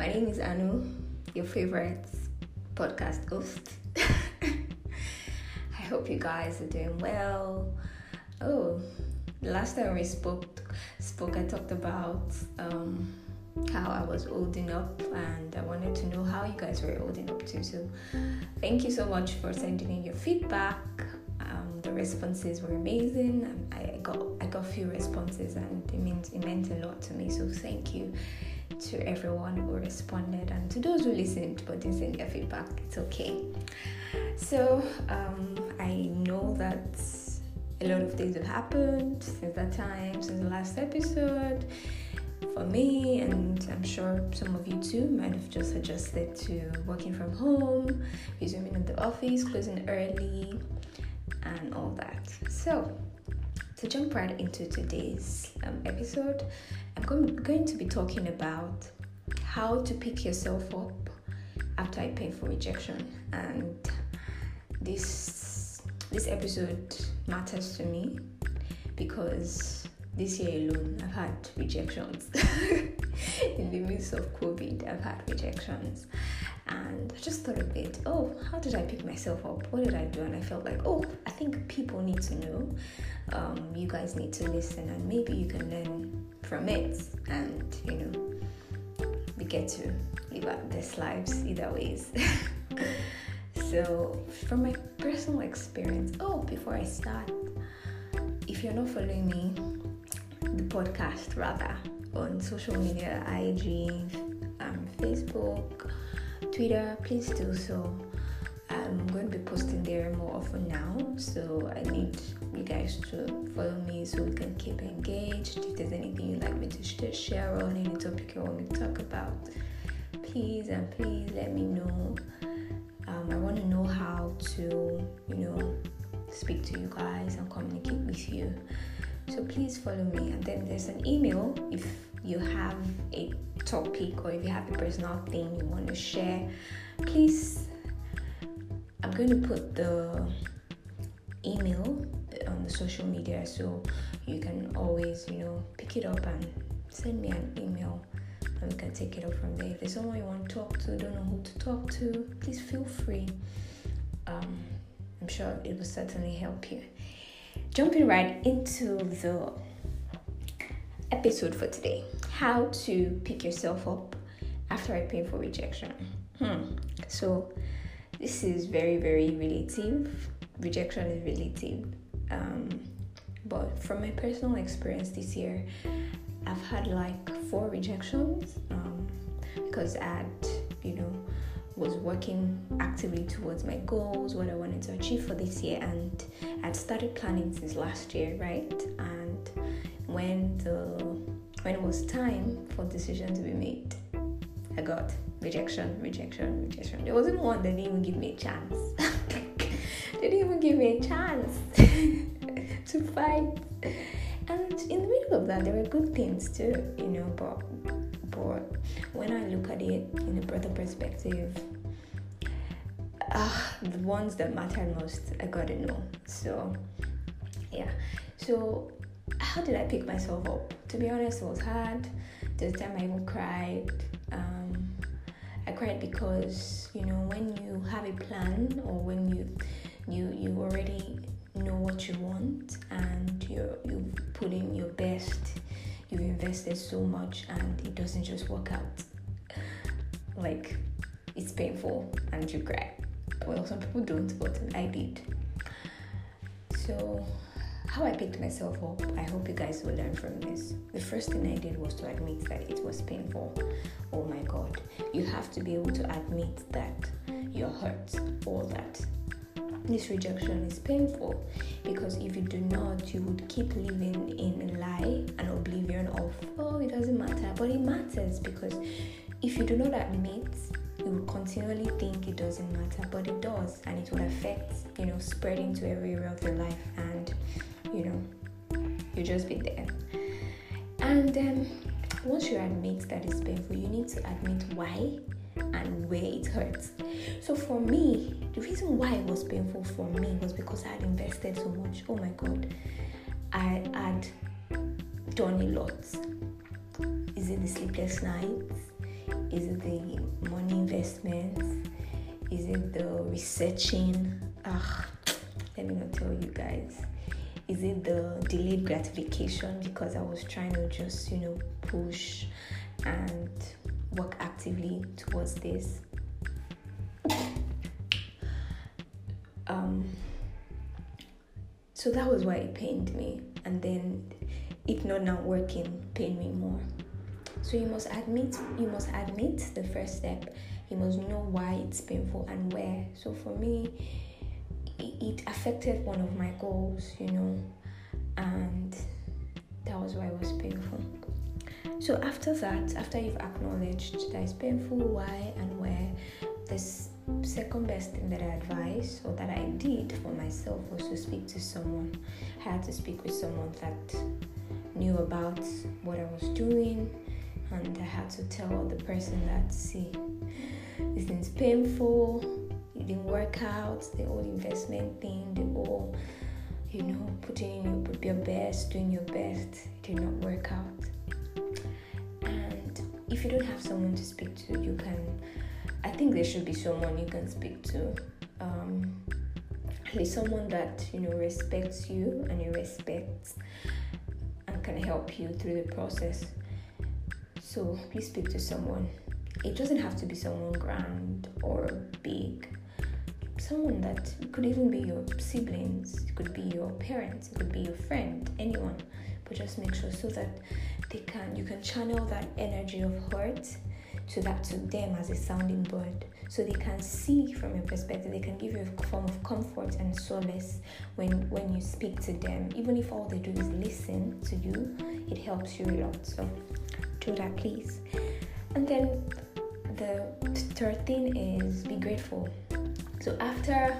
My name is Anu, your favorite podcast host. I hope you guys are doing well. Oh, last time we spoke, spoke I talked about um, how I was holding up, and I wanted to know how you guys were holding up too. So, thank you so much for sending in your feedback. Um, the responses were amazing. I got I got few responses, and it means it meant a lot to me. So, thank you to everyone who responded and to those who listened but didn't send their feedback. It's okay. So um, I know that a lot of things have happened since that time, since the last episode. For me, and I'm sure some of you too might have just adjusted to working from home, resuming in the office, closing early, and all that. So, to jump right into today's um, episode, I'm going, going to be talking about how to pick yourself up after a painful rejection. And this this episode matters to me because this year alone I've had rejections. In the midst of COVID, I've had rejections. And I just thought a bit, oh, how did I pick myself up? What did I do? And I felt like, oh, I think people need to know. Um, you guys need to listen, and maybe you can learn from it. And, you know, we get to live out these lives either ways. so, from my personal experience, oh, before I start, if you're not following me, the podcast rather, on social media, IG, Twitter, please do so. I'm going to be posting there more often now, so I need you guys to follow me so we can keep engaged. If there's anything you'd like me to share on any topic you want me to talk about, please and please let me know. Um, I want to know how to, you know, speak to you guys and communicate with you. So please follow me. And then there's an email if you have a topic or if you have a personal thing you want to share, please. I'm going to put the email on the social media so you can always, you know, pick it up and send me an email and we can take it up from there. If there's someone you want to talk to, don't know who to talk to, please feel free. Um, I'm sure it will certainly help you. Jumping right into the episode for today how to pick yourself up after a painful rejection. Hmm. So, this is very, very relative. Rejection is relative. Um, but from my personal experience this year, I've had like four rejections um, because I had, you know, was working actively towards my goals, what I wanted to achieve for this year, and I'd started planning since last year, right? And when the when it was time for decision to be made, I got rejection, rejection, rejection. There wasn't one that didn't even give me a chance. they didn't even give me a chance to fight. And in the middle of that, there were good things too, you know. But but when I look at it in a broader perspective, uh, the ones that matter most, I gotta know. So yeah. So how did I pick myself up? To be honest, it was hard. The time I even cried. Um, I cried because you know when you have a plan or when you you you already know what you want and you you put in your best, you've invested so much and it doesn't just work out. Like it's painful and you cry. Well, some people don't, but I did. So how I picked myself up, I hope you guys will learn from this. The first thing I did was to admit that it was painful. Oh my god, you have to be able to admit that you're hurt or that this rejection is painful because if you do not, you would keep living But it matters because if you do not admit you will continually think it doesn't matter, but it does, and it will affect, you know, spreading to every area of your life, and you know, you just be there. And then once you admit that it's painful, you need to admit why and where it hurts. So for me, the reason why it was painful for me was because I had invested so much. Oh my god, I had done a lot. Is it the sleepless nights? Is it the money investments? Is it the researching? Ah, let me not tell you guys. Is it the delayed gratification because I was trying to just, you know, push and work actively towards this? Um, so that was why it pained me. And then it not now working pained me more. So you must admit, you must admit the first step. You must know why it's painful and where. So for me, it affected one of my goals, you know, and that was why it was painful. So after that, after you've acknowledged that it's painful, why and where, this second best thing that I advised or that I did for myself was to speak to someone. I had to speak with someone that knew about what I was doing, and I had to tell the person that, see, this is painful, it didn't work out, the whole investment thing, the whole, you know, putting in your, your best, doing your best, it did not work out. And if you don't have someone to speak to, you can, I think there should be someone you can speak to. Um, at least someone that, you know, respects you and you respect can help you through the process. So please speak to someone. It doesn't have to be someone grand or big. Someone that could even be your siblings, it could be your parents, it could be your friend, anyone. But just make sure so that they can you can channel that energy of hurt to that to them as a sounding board. So they can see from your perspective they can give you a form of comfort and solace when when you speak to them. Even if all they do is listen to you it helps you a lot. So do that please. And then the third thing is be grateful. So after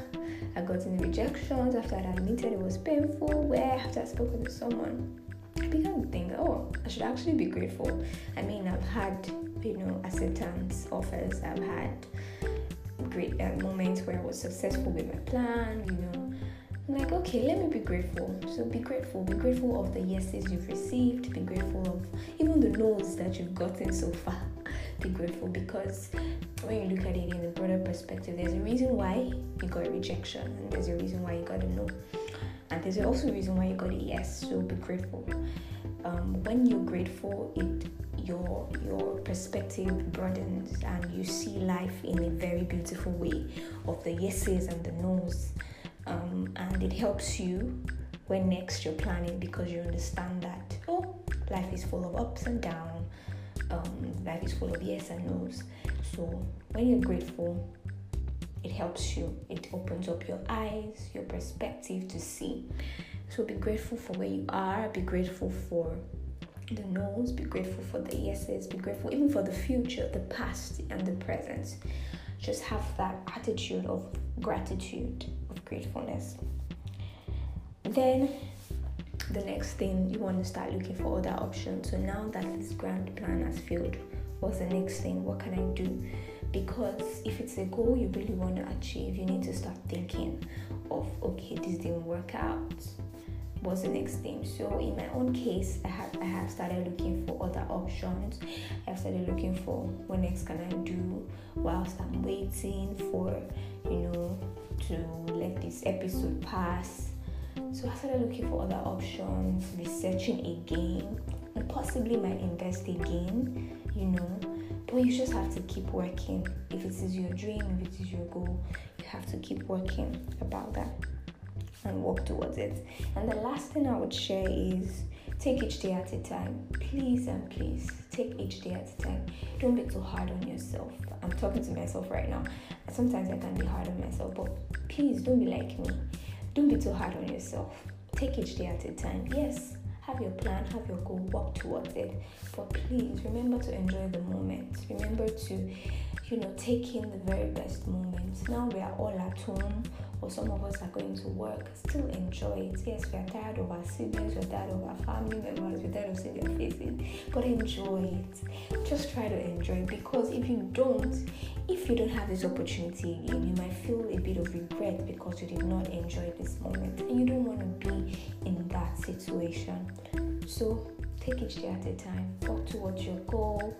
i got in rejections after i admitted it was painful where after i spoke with someone I began to think, oh, I should actually be grateful. I mean, I've had, you know, acceptance offers. I've had great uh, moments where I was successful with my plan, you know. I'm like, okay, let me be grateful. So be grateful. Be grateful of the yeses you've received. Be grateful of even the no's that you've gotten so far. Be grateful because when you look at it in a broader perspective, there's a reason why you got a rejection and there's a reason why you got a no. And there's also a reason why you got a yes. So be grateful. Um, when you're grateful, it perspective broadens and you see life in a very beautiful way of the yeses and the nos. Um, and it helps you when next you're planning because you understand that oh life is full of ups and downs um, life is full of yes and nos. So when you're grateful it helps you. It opens up your eyes your perspective to see. So be grateful for where you are. Be grateful for the no's, be grateful for the yeses, be grateful even for the future, the past, and the present. Just have that attitude of gratitude, of gratefulness. Then the next thing you want to start looking for other options. So now that this grand plan has failed, what's the next thing? What can I do? Because if it's a goal you really want to achieve, you need to start thinking of okay, this didn't work out what's the next thing so in my own case i have i have started looking for other options. I've started looking for what next can i do whilst i'm waiting for you know to let this episode pass. So i started looking for other options researching again and possibly might invest again you know. But you just have to keep working. If it is your dream if it is your goal you have to keep working about that and work towards it. And the last thing I would share is take each day at a time. Please and please take each day at a time. Don't be too hard on yourself. I'm talking to myself right now. Sometimes I can be hard on myself, but please don't be like me. Don't be too hard on yourself. Take each day at a time. Yes, have your plan, have your goal, work towards it. But please remember to enjoy the moment. Remember to, you know, take in the very best moments. Now we are all at home or some of us are going to work, still enjoy it. Yes, we are tired of our siblings, we're tired of our family members, we're tired of seeing their faces, but enjoy it. Just try to enjoy because if you don't, if you don't have this opportunity again, you might feel a bit of regret because you did not enjoy this moment and you don't want to be in that situation. So take each day at a time, work towards your goal.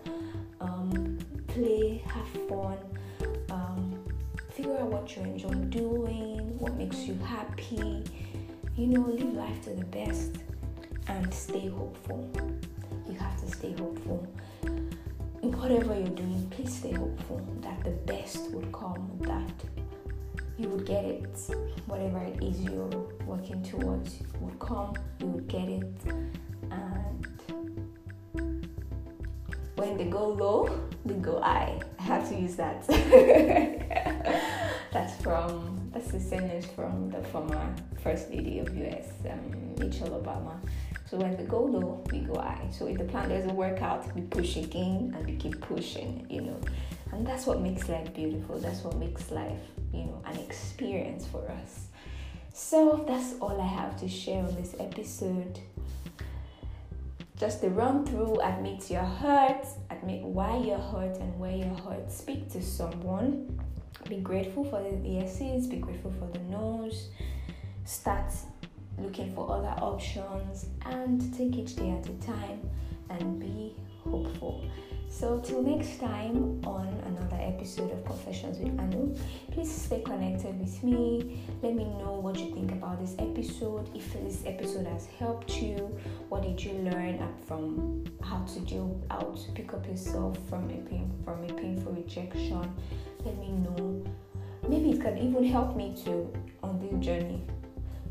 Um, play, have fun, um, figure out what you enjoy doing, what makes you happy. You know, live life to the best and stay hopeful. You have to stay hopeful. Whatever you're doing, please stay hopeful that the best would come, that you would get it. Whatever it is you're working towards would come, you would get it. And when they go low, they go high. I have to use that. that's from that's the sentence from the former first lady of US, um, Michelle Obama. So when we go low, we go high. So if the plan doesn't work out, we push again and we keep pushing, you know. And that's what makes life beautiful. That's what makes life, you know, an experience for us. So that's all I have to share on this episode. Just to run through, admit your hurt, admit why you're hurt and where you're hurt. Speak to someone. Be grateful for the yeses, be grateful for the no's. Start looking for other options and take each day at a time and be hopeful. So, till next time on another episode of Confessions with Anu, please stay connected with me. Let me know what you think about this episode. If this episode has helped you, what did you learn from how to deal, how to pick up yourself from a pain, from a painful rejection? Let me know. Maybe it can even help me to on this journey.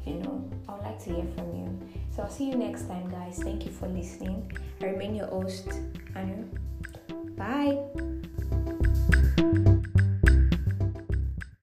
You know, I would like to hear from you. So I'll see you next time, guys. Thank you for listening. I remain your host, Anu. Bye.